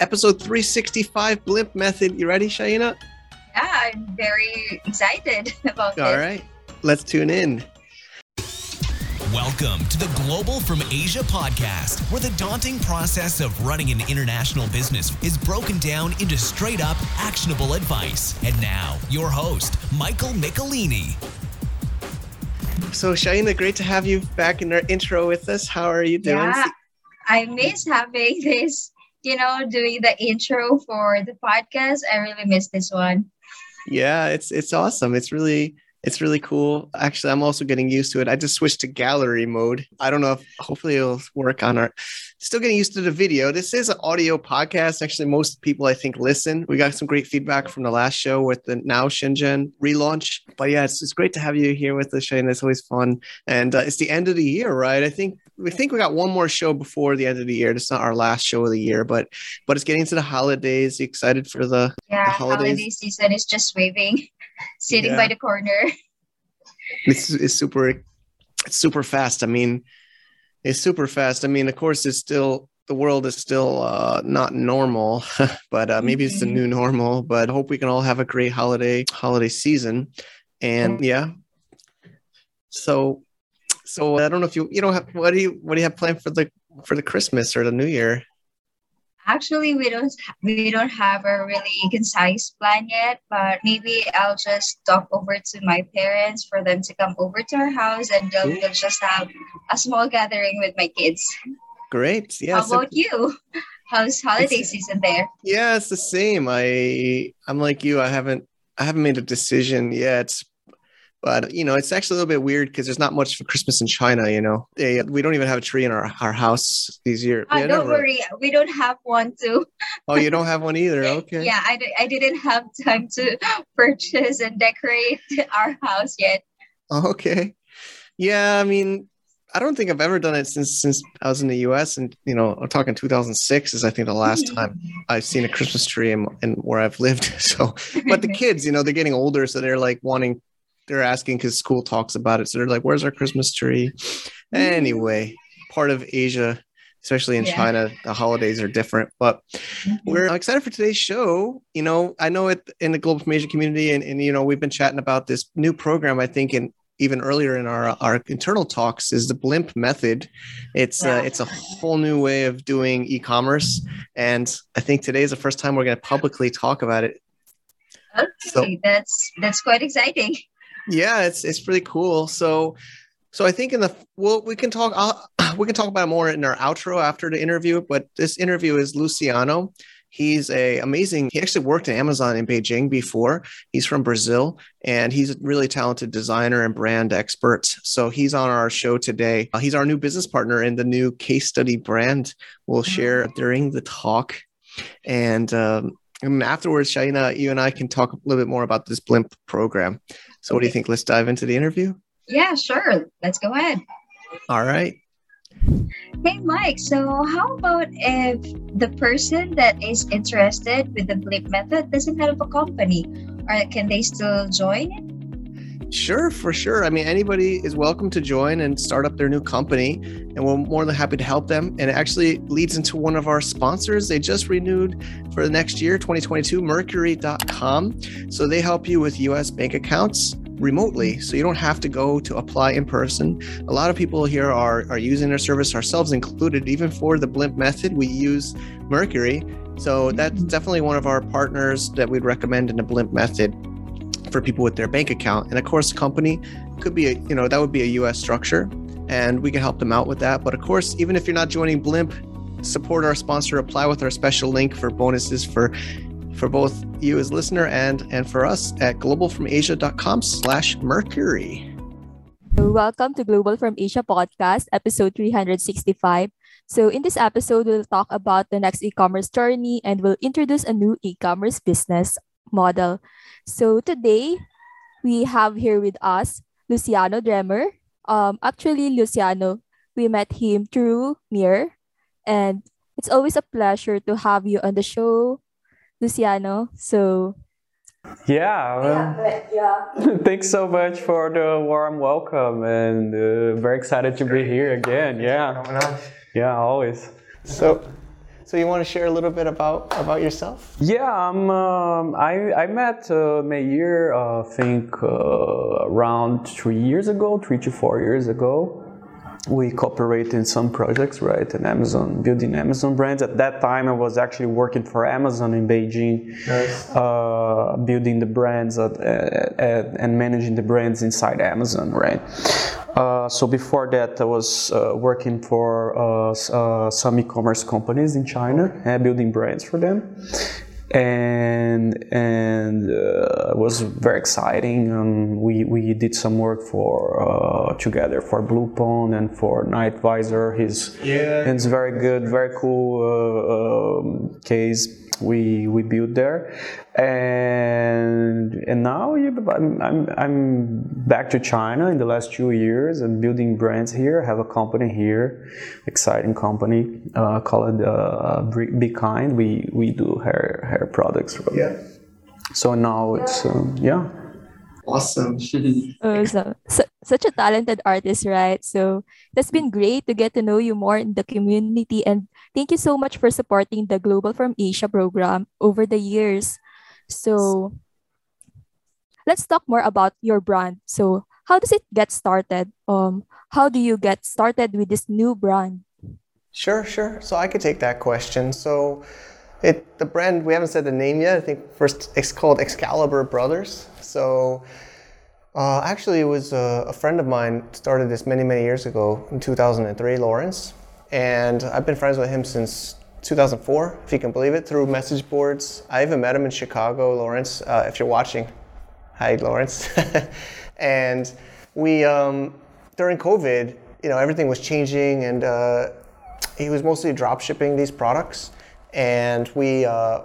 episode 365 Blimp Method. You ready, Shaina? Yeah, I'm very excited about All it. right, let's tune in. Welcome to the Global from Asia podcast, where the daunting process of running an international business is broken down into straight up actionable advice. And now, your host, Michael Michelini. So, Shaina, great to have you back in our intro with us. How are you doing? Yeah, I miss having this, you know, doing the intro for the podcast. I really miss this one. Yeah, it's it's awesome. It's really it's really cool. Actually, I'm also getting used to it. I just switched to gallery mode. I don't know if hopefully it'll work on our still getting used to the video. This is an audio podcast. Actually, most people I think listen. We got some great feedback from the last show with the now Shenzhen relaunch. But yeah, it's, it's great to have you here with us, Shane. It's always fun. And uh, it's the end of the year, right? I think we think we got one more show before the end of the year. It's not our last show of the year, but but it's getting to the holidays. You excited for the Yeah, the holidays? holiday season is just waving, sitting Yeah. by the corner. it's, it's super it's super fast i mean it's super fast i mean of course it's still the world is still uh, not normal but uh, maybe it's the Mhm. new normal but I hope we can all have a great holiday holiday season and yeah so so i don't know if you you don't have what do you what do you have planned for the for the christmas or the new year Actually, we don't we don't have a really concise plan yet, but maybe I'll just talk over to my parents for them to come over to our house, and they'll, we'll just have a small gathering with my kids. great yeah How so- about you? How's holiday It's- season there? Yeah, it's the same. I I'm like you. I haven't I haven't made a decision yet. But you know, it's actually a little bit weird because there's not much for Christmas in China. You know, they, we don't even have a tree in our, our house these years. Ah, don't worry, we don't have one too. Oh, you don't have one either. Okay. Yeah, I, I didn't have time to purchase and decorate our house yet. Oh, Okay. Yeah, I mean, I don't think I've ever done it since since I was in the U.S. and you know, I'm talking 2006 is I think the last time I've seen a Christmas tree and, in where I've lived. So, but the kids, you know, they're getting older, so they're like wanting, they're asking because school talks about it. So they're like, "Where's our Christmas tree?" Anyway, part of Asia, especially in Yeah. China, the holidays are different. But we're excited for today's show. You know, I know it in the global from Asia community, and, and you know, we've been chatting about this new program. I think and even earlier in our our internal talks is the Blimp method. It's uh, it's a whole new way of doing e-commerce, and I think today is the first time we're going to publicly talk about it. Okay, So- that's that's quite exciting. Yeah, it's it's pretty cool. So. So I think in the well, we can talk. I'll, we can talk about more in our outro after the interview. But this interview is Luciano. He's a amazing. He actually worked at Amazon in Beijing before. He's from Brazil, and he's a really talented designer and brand expert. So he's on our show today. Uh, he's our new business partner in the new case study brand. We'll share during the talk, and um, and afterwards, Shaina, you and I can talk a little bit more about this Blimp program. So, what do you think? Let's dive into the interview. Yeah, sure. Let's go ahead. All right. Hey, Mike. So, how about if the person that is interested with the blimp method doesn't have a company, or can they still join? Sure, for sure. I mean, anybody is welcome to join and start up their new company, and we're more than happy to help them. And it actually leads into one of our sponsors. They just renewed for the next year, 2022, Mercury.com. So they help you with US bank accounts remotely. So you don't have to go to apply in person. A lot of people here are, are using their service, ourselves included. Even for the Blimp method, we use Mercury. So that's mm-hmm. definitely one of our partners that we'd recommend in the Blimp method for people with their bank account. And of course, company could be a, you know, that would be a US structure and we can help them out with that. But of course, even if you're not joining Blimp, support our sponsor, apply with our special link for bonuses for for both you as listener and and for us at globalfromasia.com slash mercury. Welcome to Global from Asia podcast, episode 365. So, in this episode, we'll talk about the next e commerce journey and we'll introduce a new e commerce business model. So, today we have here with us Luciano Dremer. Um, actually, Luciano, we met him through Meir, and it's always a pleasure to have you on the show, Luciano. So, Yeah, well, thanks so much for the warm welcome and uh, very excited to be here again. Yeah, yeah, always. So So you want to share a little bit about about yourself? Yeah, um, um, I I met uh, Meir, uh, I think uh, around three years ago, three to four years ago. We cooperated in some projects, right? In Amazon, building Amazon brands. At that time, I was actually working for Amazon in Beijing, Nice. uh, building the brands at, at, and managing the brands inside Amazon, right? Uh, so before that, I was uh, working for uh, uh, some e-commerce companies in China, uh, building brands for them, and and uh, it was very exciting. Um, we we did some work for uh, together for Blue Pond and for Night Visor. His Yeah. it's very good, very cool uh, um, case we we built there, and and now I'm, I'm I'm back to China in the last two years and building brands here. I have a company here, exciting company uh, called uh, Be- Kind. We we do hair hair products. Yeah. So now it's um, yeah. Awesome. Oh, so, su- such a talented artist, right? So that's been great to get to know you more in the community. And thank you so much for supporting the Global from Asia program over the years. So let's talk more about your brand. So how does it get started? Um, how do you get started with this new brand? Sure, sure. So I could take that question. So it the brand we haven't said the name yet. I think first it's called Excalibur Brothers. So uh, actually, it was a, a friend of mine started this many many years ago in 2003, Lawrence, and I've been friends with him since 2004, if you can believe it, through message boards. I even met him in Chicago, Lawrence. Uh, if you're watching, hi Lawrence. and we um, during COVID, you know, everything was changing, and uh, he was mostly drop shipping these products, and we uh,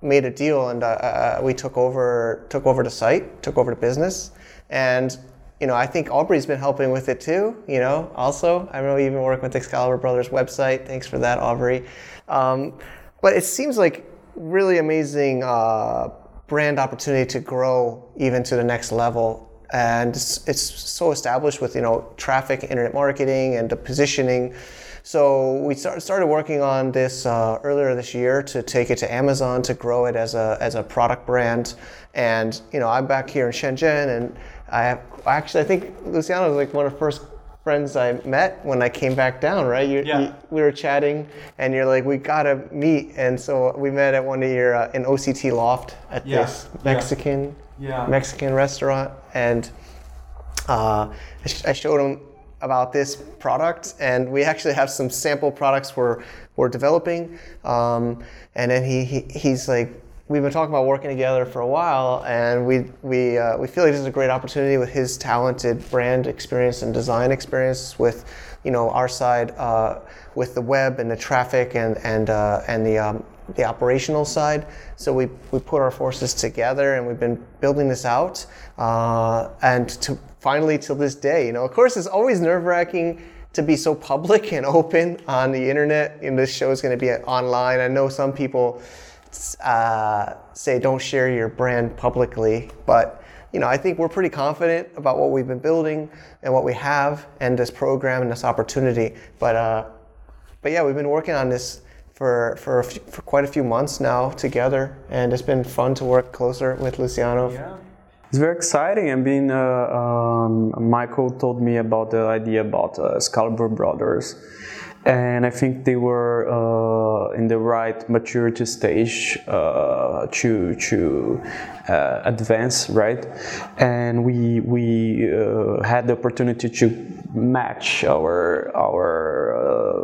made a deal, and uh, uh, we took over took over the site, took over the business, and you know, I think Aubrey's been helping with it too. You know, also I know you've been working with Excalibur Brothers website. Thanks for that, Aubrey. Um, but it seems like really amazing uh, brand opportunity to grow even to the next level and it's, it's so established with you know traffic internet marketing and the positioning. So we start, started working on this uh, earlier this year to take it to amazon to grow it as a, as a product brand. And you know i'm back here in shenzhen and i have actually i think luciano was like one of the first friends i met when i came back down right? You, Yeah. you- we were chatting and you're like we gotta meet. And so we met at one of your uh, in oct loft at Yeah, this mexican Yeah. Mexican restaurant, and uh, I sh- I showed him about this product, and we actually have some sample products we're we're developing. Um, and then he, he he's like, we've been talking about working together for a while, and we we uh, we feel like this is a great opportunity with his talented brand experience and design experience with, you know, our side uh, with the web and the traffic and and uh, and the um, the operational side. So we, we put our forces together and we've been building this out. Uh, and to finally till this day, you know, of course, it's always nerve wracking to be so public and open on the internet. And this show is going to be online. I know some people uh, say don't share your brand publicly, but you know, I think we're pretty confident about what we've been building and what we have and this program and this opportunity. But uh, but yeah, we've been working on this for for, a few, for quite a few months now together, and it's been fun to work closer with Luciano. Yeah. It's very exciting. I mean, uh, um, Michael told me about the idea about uh, Excalibur Brothers, and I think they were uh, in the right maturity stage uh, to to uh, advance, right? And we we uh, had the opportunity to match our our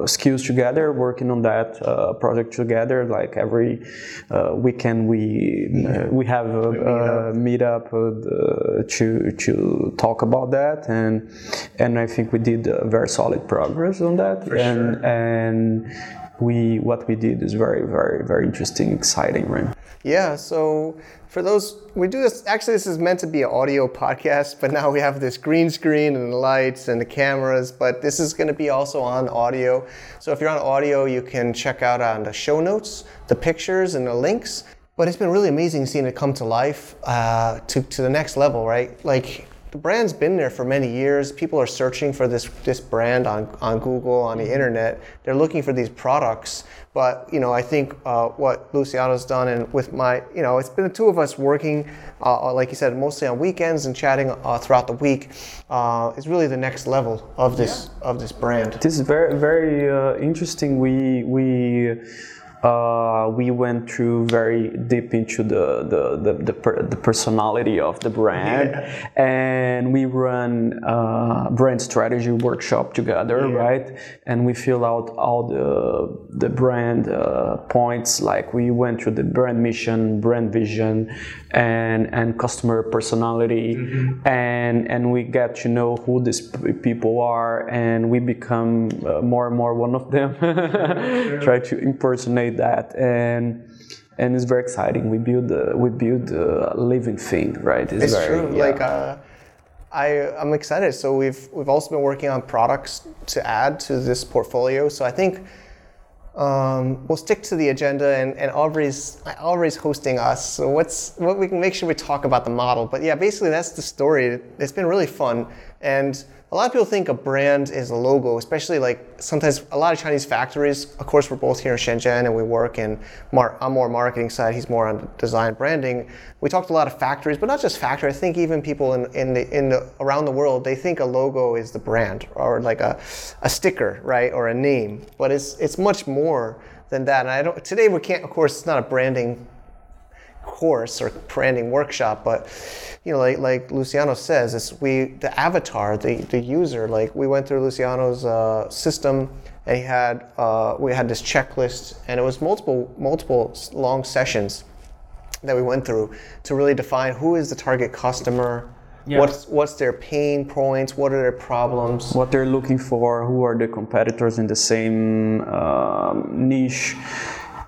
skills together, working on that uh, project together. Like every uh, weekend, we uh, we have a, a meetup uh, to to talk about that, and and I think we did uh, very solid progress on that. and and we what we did is very very very interesting, exciting, right? Yeah, so for those, we do this. Actually, this is meant to be an audio podcast, but now we have this green screen and the lights and the cameras. But this is going to be also on audio. So if you're on audio, you can check out on the show notes, the pictures, and the links. But it's been really amazing seeing it come to life uh, to, to the next level, right? Like, the brand's been there for many years. People are searching for this this brand on, on Google, on the mm-hmm. internet. They're looking for these products. But you know, I think uh, what Luciano's done, and with my, you know, it's been the two of us working, uh, uh like you said, mostly on weekends and chatting uh, throughout the week, uh, is really the next level of this yeah. of this brand. This is very very uh, interesting. We we uh, we went through very deep into the the the, the, per, the personality of the brand, yeah. and we run uh, brand strategy workshop together, yeah. right? And we fill out all the the brand uh, points. Like we went through the brand mission, brand vision, and and customer personality, mm-hmm. and and we get to know who these people are, and we become uh, more and more one of them. Try to impersonate that and and it's very exciting. We build a, we build a living thing, right? It's, it's very, true. Yeah. Like uh, I I'm excited. So we've we've also been working on products to add to this portfolio. So I think. Um, we'll stick to the agenda, and, and Aubrey's Aubrey's hosting us. So what's what we can make sure we talk about the model. But yeah, basically that's the story. It's been really fun, and a lot of people think a brand is a logo, especially like sometimes a lot of Chinese factories. Of course, we're both here in Shenzhen and we work in, mar- I'm more marketing side, he's more on design branding. We talked a lot of factories, but not just factory. I think even people in, in, the, in the, around the world, they think a logo is the brand or like a, a sticker, right? Or a name, but it's, it's much more than that. And I don't, today we can't, of course, it's not a branding course or branding workshop, but you know, like like Luciano says, it's we the avatar, the the user. Like we went through Luciano's uh, system, and he had uh, we had this checklist, and it was multiple multiple long sessions that we went through to really define who is the target customer. Yeah. What's what's their pain points? What are their problems? What they're looking for? Who are the competitors in the same um, niche?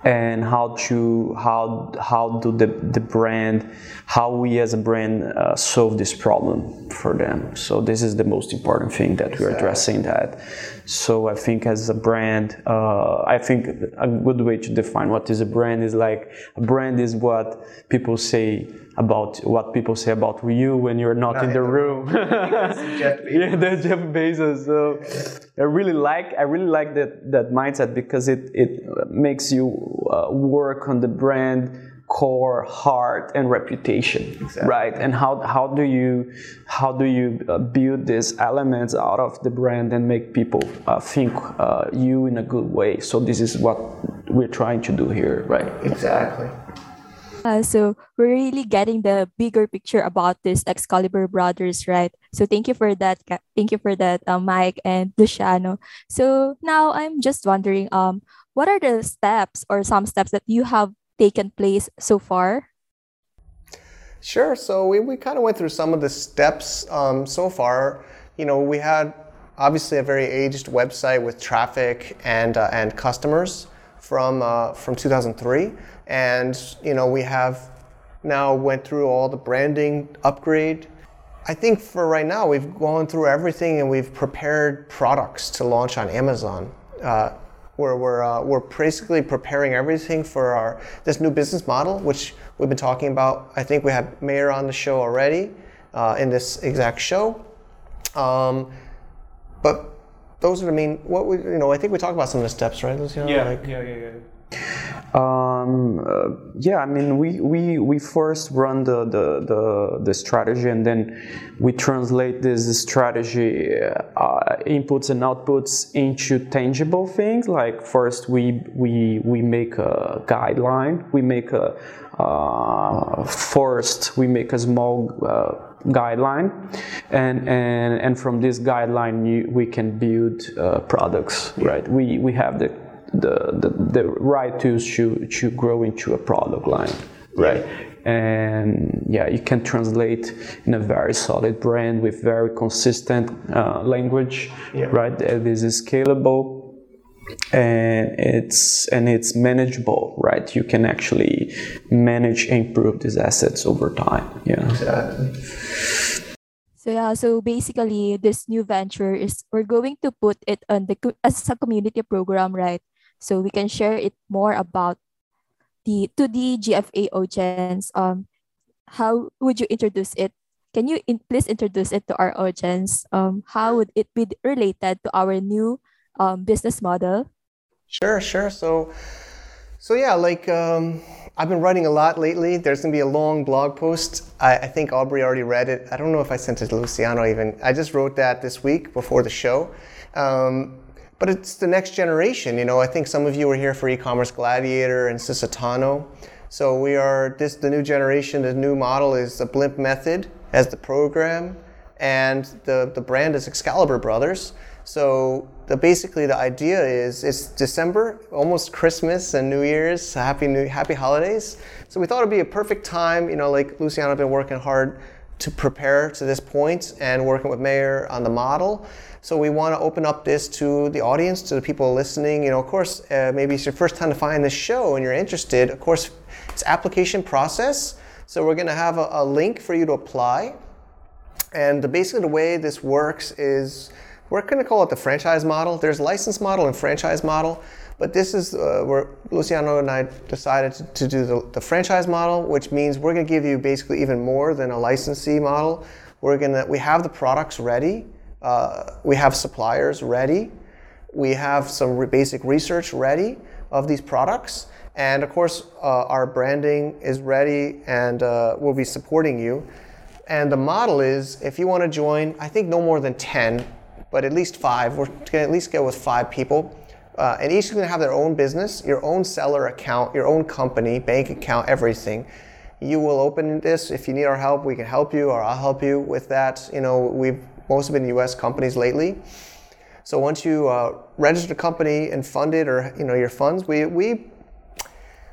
And how to how how do the the brand how we as a brand uh, solve this problem for them. So this is the most important thing that we're addressing that so i think as a brand uh, i think a good way to define what is a brand is like a brand is what people say about what people say about you when you're not, not in the room. yeah, the Jeff Bezos. So I really like I really like that that mindset because it it makes you uh, work on the brand core heart and reputation exactly. right and how how do you how do you uh, build these elements out of the brand and make people uh, think uh, you in a good way so this is what we're trying to do here right exactly uh, so we're really getting the bigger picture about this Excalibur brothers, right? So thank you for that. Thank you for that, uh, Mike and Luciano. So now I'm just wondering, um, what are the steps or some steps that you have taken place so far? Sure. So we, we kind of went through some of the steps um, so far. You know, we had obviously a very aged website with traffic and uh, and customers from uh, from 2003 and you know we have now went through all the branding upgrade i think for right now we've gone through everything and we've prepared products to launch on amazon uh, where we're, uh, we're basically preparing everything for our this new business model which we've been talking about. I think we had Meir on the show already uh, in this exact show. Um, but those are the main what we you know i think we talked about some of the steps right Luciano? yeah like, yeah yeah yeah um, uh, yeah, I mean, we, we, we first run the, the, the, the, strategy and then we translate this strategy uh, inputs and outputs into tangible things. Like first we, we, we make a guideline, we make a, uh, first we make a small uh, guideline and, and, and from this guideline you, we can build uh, products, right? We, we have the the, the, the right tools to, to grow into a product line, right? And yeah, you can translate in a very solid brand with very consistent uh, language, yeah. right? It is scalable and it's and it's manageable right you can actually manage and improve these assets over time yeah exactly so yeah so basically this new venture is we're going to put it on the as a community program right so we can share it more about the to the GFA audience. Um, how would you introduce it can you in, please introduce it to our audience? Um, how would it be related to our new um, business model? Sure, sure. So, so yeah, like um, I've been writing a lot lately. There's gonna be a long blog post. I, I, think Aubrey already read it. I don't know if I sent it to Luciano even. I just wrote that this week before the show. Um, but it's the next generation. You know, I think some of you were here for e-commerce gladiator and Sisatano. So we are this the new generation. The new model is the Blimp method as the program, and the the brand is Excalibur Brothers. So the, basically the idea is it's December, almost Christmas and New Year's. Happy New Happy holidays. So we thought it'd be a perfect time. You know, like Luciano have been working hard to prepare to this point and working with Meir on the model. So we want to open up this to the audience, to the people listening. You know, of course, uh, maybe it's your first time to find this show and you're interested. Of course, it's application process. So we're going to have a, a link for you to apply. And the, basically the way this works is we're going to call it the franchise model. There's license model and franchise model. But this is uh, where Luciano and I decided to, to do the, the, franchise model, which means we're going to give you basically even more than a licensee model. We're going to we have the products ready. Uh, we have suppliers ready. We have some re- basic research ready of these products. And of course, uh, our branding is ready and uh, we'll be supporting you. And the model is if you want to join, I think no more than 10, but at least five. We're going to at least go with five people. Uh, and each is going to have their own business, your own seller account, your own company, bank account, everything. You will open this. If you need our help, we can help you, or I'll help you with that. You know, we've mostly been U.S. companies lately. So once you uh, register a company and fund it, or you know your funds, we we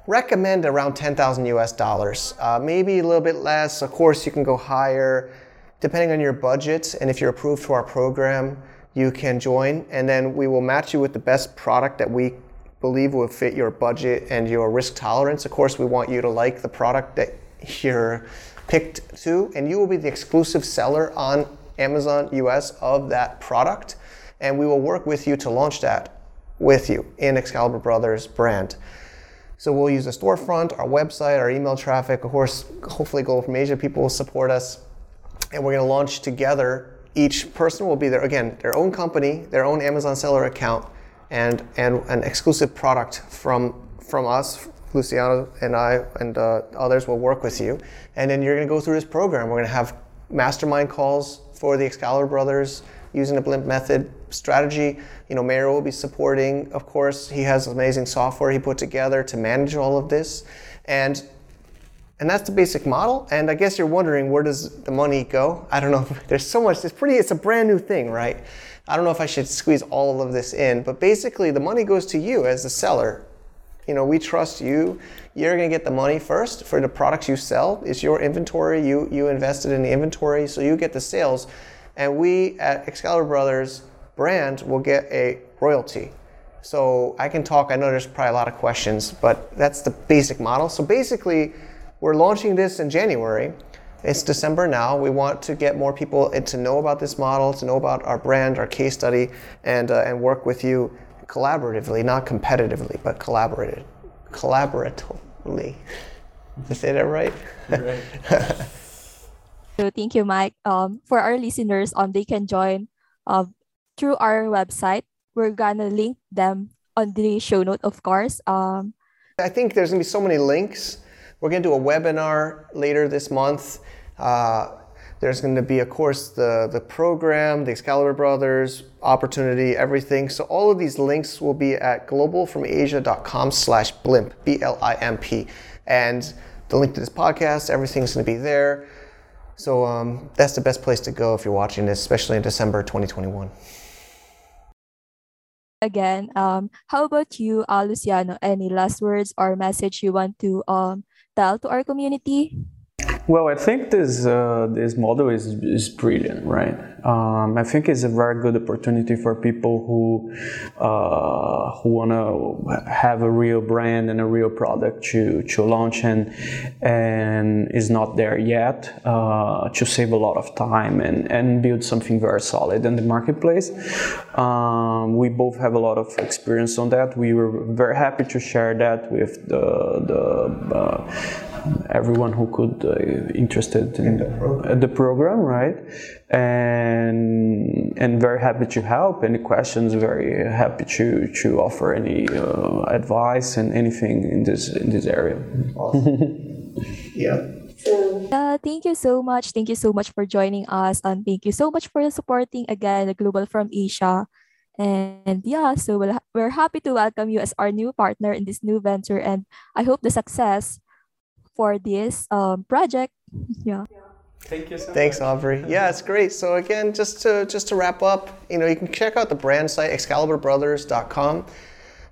recommend around 10,000 US dollars. Uh, maybe a little bit less. Of course, you can go higher depending on your budget. And if you're approved to our program, you can join. And then we will match you with the best product that we believe will fit your budget and your risk tolerance. Of course, we want you to like the product that you're picked to, and you will be the exclusive seller on Amazon US of that product, and we will work with you to launch that with you in Excalibur Brothers brand. So we'll use a storefront, our website, our email traffic. Of course, hopefully Global from Asia people will support us. And we're going to launch together. Each person will be there, again, their own company, their own Amazon seller account, and, and an exclusive product from, from us, Luciano and I and uh, others will work with you. And then you're going to go through this program. We're going to have mastermind calls for the Excalibur brothers using the Blimp method strategy. You know, Meir will be supporting, of course. He has amazing software he put together to manage all of this. And and that's the basic model. And I guess you're wondering where does the money go? I don't know. There's so much. It's pretty. It's a brand new thing, right? I don't know if I should squeeze all of this in, but basically the money goes to you as the seller. You know, we trust you. You're going to get the money first for the products you sell. It's your inventory. You you invested in the inventory, so you get the sales. And we at Excalibur Brothers brand will get a royalty. So I can talk. I know there's probably a lot of questions, but that's the basic model. So basically, we're launching this in January. It's December now. We want to get more people to know about this model, to know about our brand, our case study, and uh, and work with you collaboratively, not competitively, but collaborated, collaboratively. Did I say that right? Right. so thank you, Mike. Um, for our listeners, um, they can join uh, through our website. We're gonna link them on the show note, of course. Um, I think there's gonna be so many links. We're gonna do a webinar later this month. Uh, there's going to be, of course, the, the program, the Excalibur Brothers, opportunity, everything. So all of these links will be at globalfromasia.com slash blimp, B-L-I-M-P. And the link to this podcast, everything's going to be there. So um, that's the best place to go if you're watching this, especially in December 2021. Again, um, how about you, uh, Luciano? Any last words or message you want to um, tell to our community? Well, I think this uh, this model is is brilliant, right? Um, I think it's a very good opportunity for people who uh, who want to have a real brand and a real product to to launch and and is not there yet uh, to save a lot of time and and build something very solid in the marketplace. Um, we both have a lot of experience on that. We were very happy to share that with the the uh, everyone who could uh, interested in, In the program. the program, right? And and very happy to help. Any questions? Very happy to to offer any uh, advice and anything in this in this area. Yeah. Yeah, thank you so much. Thank you so much for joining us. And thank you so much for supporting again the Global from Asia. And yeah, so we'll, we're happy to welcome you as our new partner in this new venture. And I hope the success for this um, project. Yeah. Thank you so Thanks, Aubrey. Yeah, it's great. So again, just to just to wrap up, you know, you can check out the brand site ExcaliburBrothers.com.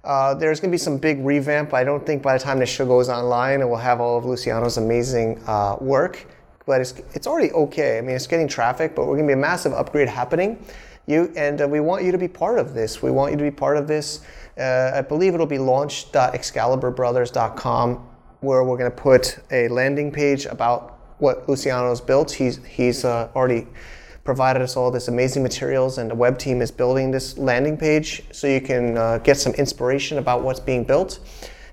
Uh, there's going to be some big revamp. I don't think by the time the show goes online, it will have all of Luciano's amazing uh, work. But it's it's already okay. I mean, it's getting traffic, but we're going to be a massive upgrade happening. You and uh, we want you to be part of this. We want you to be part of this. Uh, I believe it'll be launch.excaliburbrothers.com, where we're going to put a landing page about what Luciano's built. He's he's uh, already provided us all this amazing materials, and the web team is building this landing page so you can uh, get some inspiration about what's being built.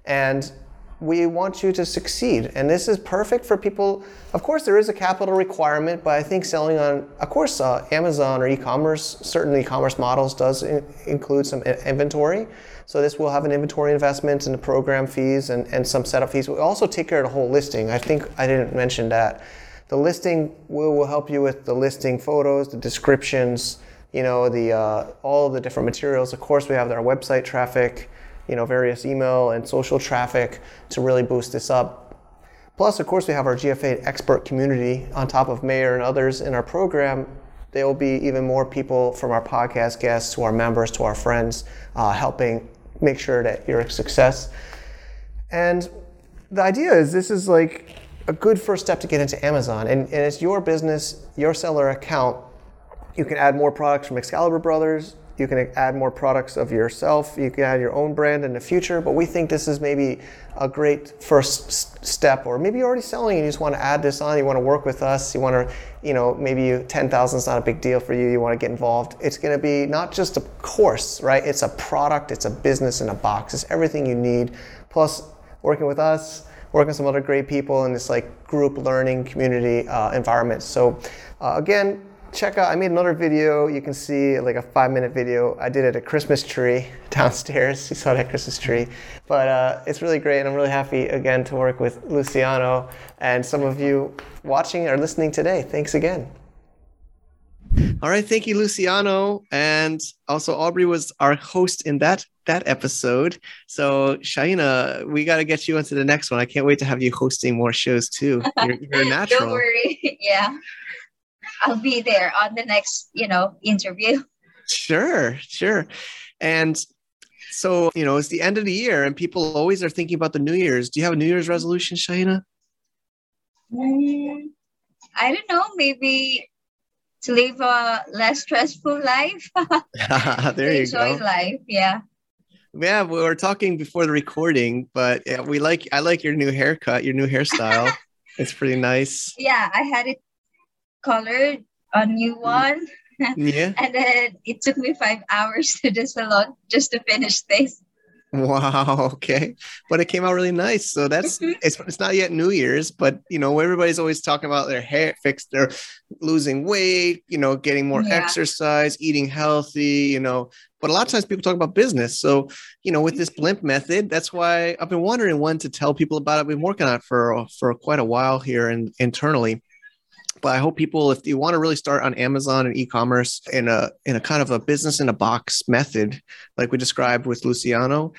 And we want you to succeed. And this is perfect for people. Of course, there is a capital requirement, but I think selling on, of course, uh, Amazon or e-commerce, certain e-commerce models does in- include some inventory. So this will have an inventory investment and the program fees and, and some setup fees. We also take care of the whole listing. I think I didn't mention that. The listing will, will help you with the listing photos, the descriptions, you know, the uh, all the different materials. Of course, we have our website traffic, you know, various email and social traffic to really boost this up. Plus, of course, we have our GFA expert community on top of Meir and others in our program. There will be even more people from our podcast guests to our members to our friends uh, helping make sure that you're a success. And the idea is this is like a good first step to get into Amazon. And, and it's your business, your seller account. You can add more products from Excalibur Brothers. You can add more products of yourself. You can add your own brand in the future. But we think this is maybe a great first step. Or maybe you're already selling and you just want to add this on. You want to work with us. You want to, you know, maybe 10,000 is not a big deal for you. You want to get involved. It's going to be not just a course, right? It's a product. It's a business in a box. It's everything you need. Plus, working with us, working with some other great people in this like group learning community uh, environment. So uh, again, check out. I made another video. You can see like a five minute video. I did it at a Christmas tree downstairs. You saw that Christmas tree, but uh, it's really great, and I'm really happy again to work with Luciano and some of you watching or listening today. Thanks again. All right, thank you, Luciano, and also Aubrey was our host in that that episode. So Shaina, we got to get you into the next one. I can't wait to have you hosting more shows too. You're, you're a natural. Don't worry. Yeah. I'll be there on the next, you know, interview. Sure, sure. And so, you know, it's the end of the year and people always are thinking about the New Year's. Do you have a New Year's resolution, Shaina? Mm, I don't know, maybe to live a less stressful life. there you Enjoy go. life. Yeah. Yeah, we were talking before the recording, but yeah, we like I like your new haircut, your new hairstyle. it's pretty nice. Yeah. I had it colored, a new one. Yeah. And then it took me five hours to the salon just to finish this. Wow. Okay. But it came out really nice. So that's Mhm. it's it's not yet New Year's, but you know everybody's always talking about their hair fixed, they're losing weight, you know, getting more Yeah. exercise, eating healthy, you know. But a lot of times people talk about business. So you know, with this blimp method, that's why I've been wondering when to tell people about it. We've been working on it for for quite a while here and internally. But I hope people, if you want to really start on Amazon and e-commerce in a in a kind of a business in a box method, like we described with Luciano,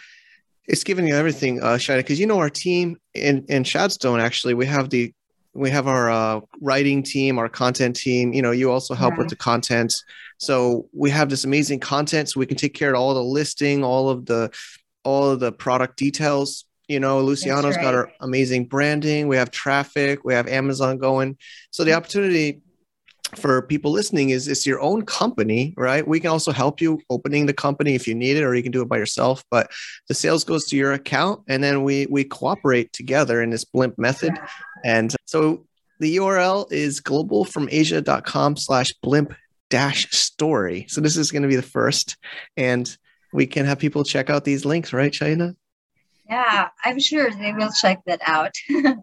it's giving you everything, uh, Shida, because you know our team in in Shadstone. Actually, we have the we have our uh, writing team, our content team. You know, you also help with the content. So we have this amazing content, so we can take care of all the listing, all of the all of the product details. You know, Luciano's got right. our amazing branding. We have traffic. We have Amazon going. So the opportunity for people listening is it's your own company, right? We can also help you opening the company if you need it, or you can do it by yourself. But the sales goes to your account, and then we we cooperate together in this blimp method. And so the URL is globalfromasia.com slash blimp dash story. So this is going to be the first, and we can have people check out these links, right, Shaina? Yeah. I'm sure they will check that out.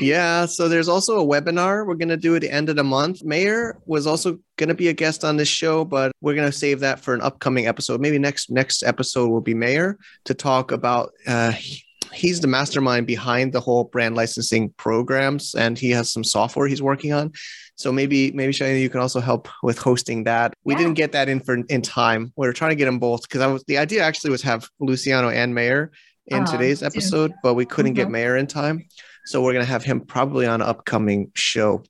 Yeah, so there's also a webinar we're going to do at the end of the month. Meir was also going to be a guest on this show, but we're going to save that for an upcoming episode. Maybe next next episode will be Meir to talk about uh, he's the mastermind behind the whole brand licensing programs and he has some software he's working on. So maybe maybe Shaina, you can also help with hosting that. We Yeah. didn't get that in for in time. we are trying to get them both because I was the idea actually was have Luciano and Meir in Uh, today's to- episode, but we couldn't get Mhm. Meir in time. So we're gonna have him probably on an upcoming show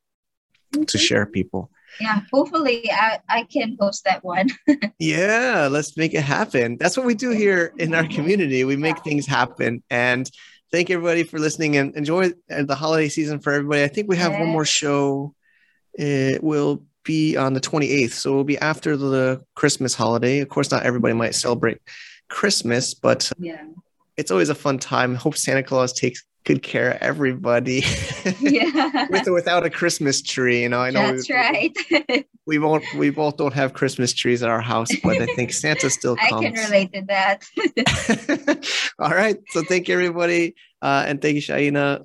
to share people. Yeah, hopefully I, I can host that one. Yeah, let's make it happen. That's what we do here in our community. We make things happen. And thank everybody for listening and enjoy uh, the holiday season for everybody. I think we have one more show. It will be on the 28th. So it will be after the Christmas holiday. Of course, not everybody might celebrate Christmas, but Yeah. It's always a fun time. Hope Santa Claus takes good care of everybody. Yeah. With or without a Christmas tree, you know, I know That's we, right. we won't we both don't have Christmas trees at our house, but I think Santa still comes. I can relate to that. All right. So thank you, everybody. Uh, and thank you, Shaina.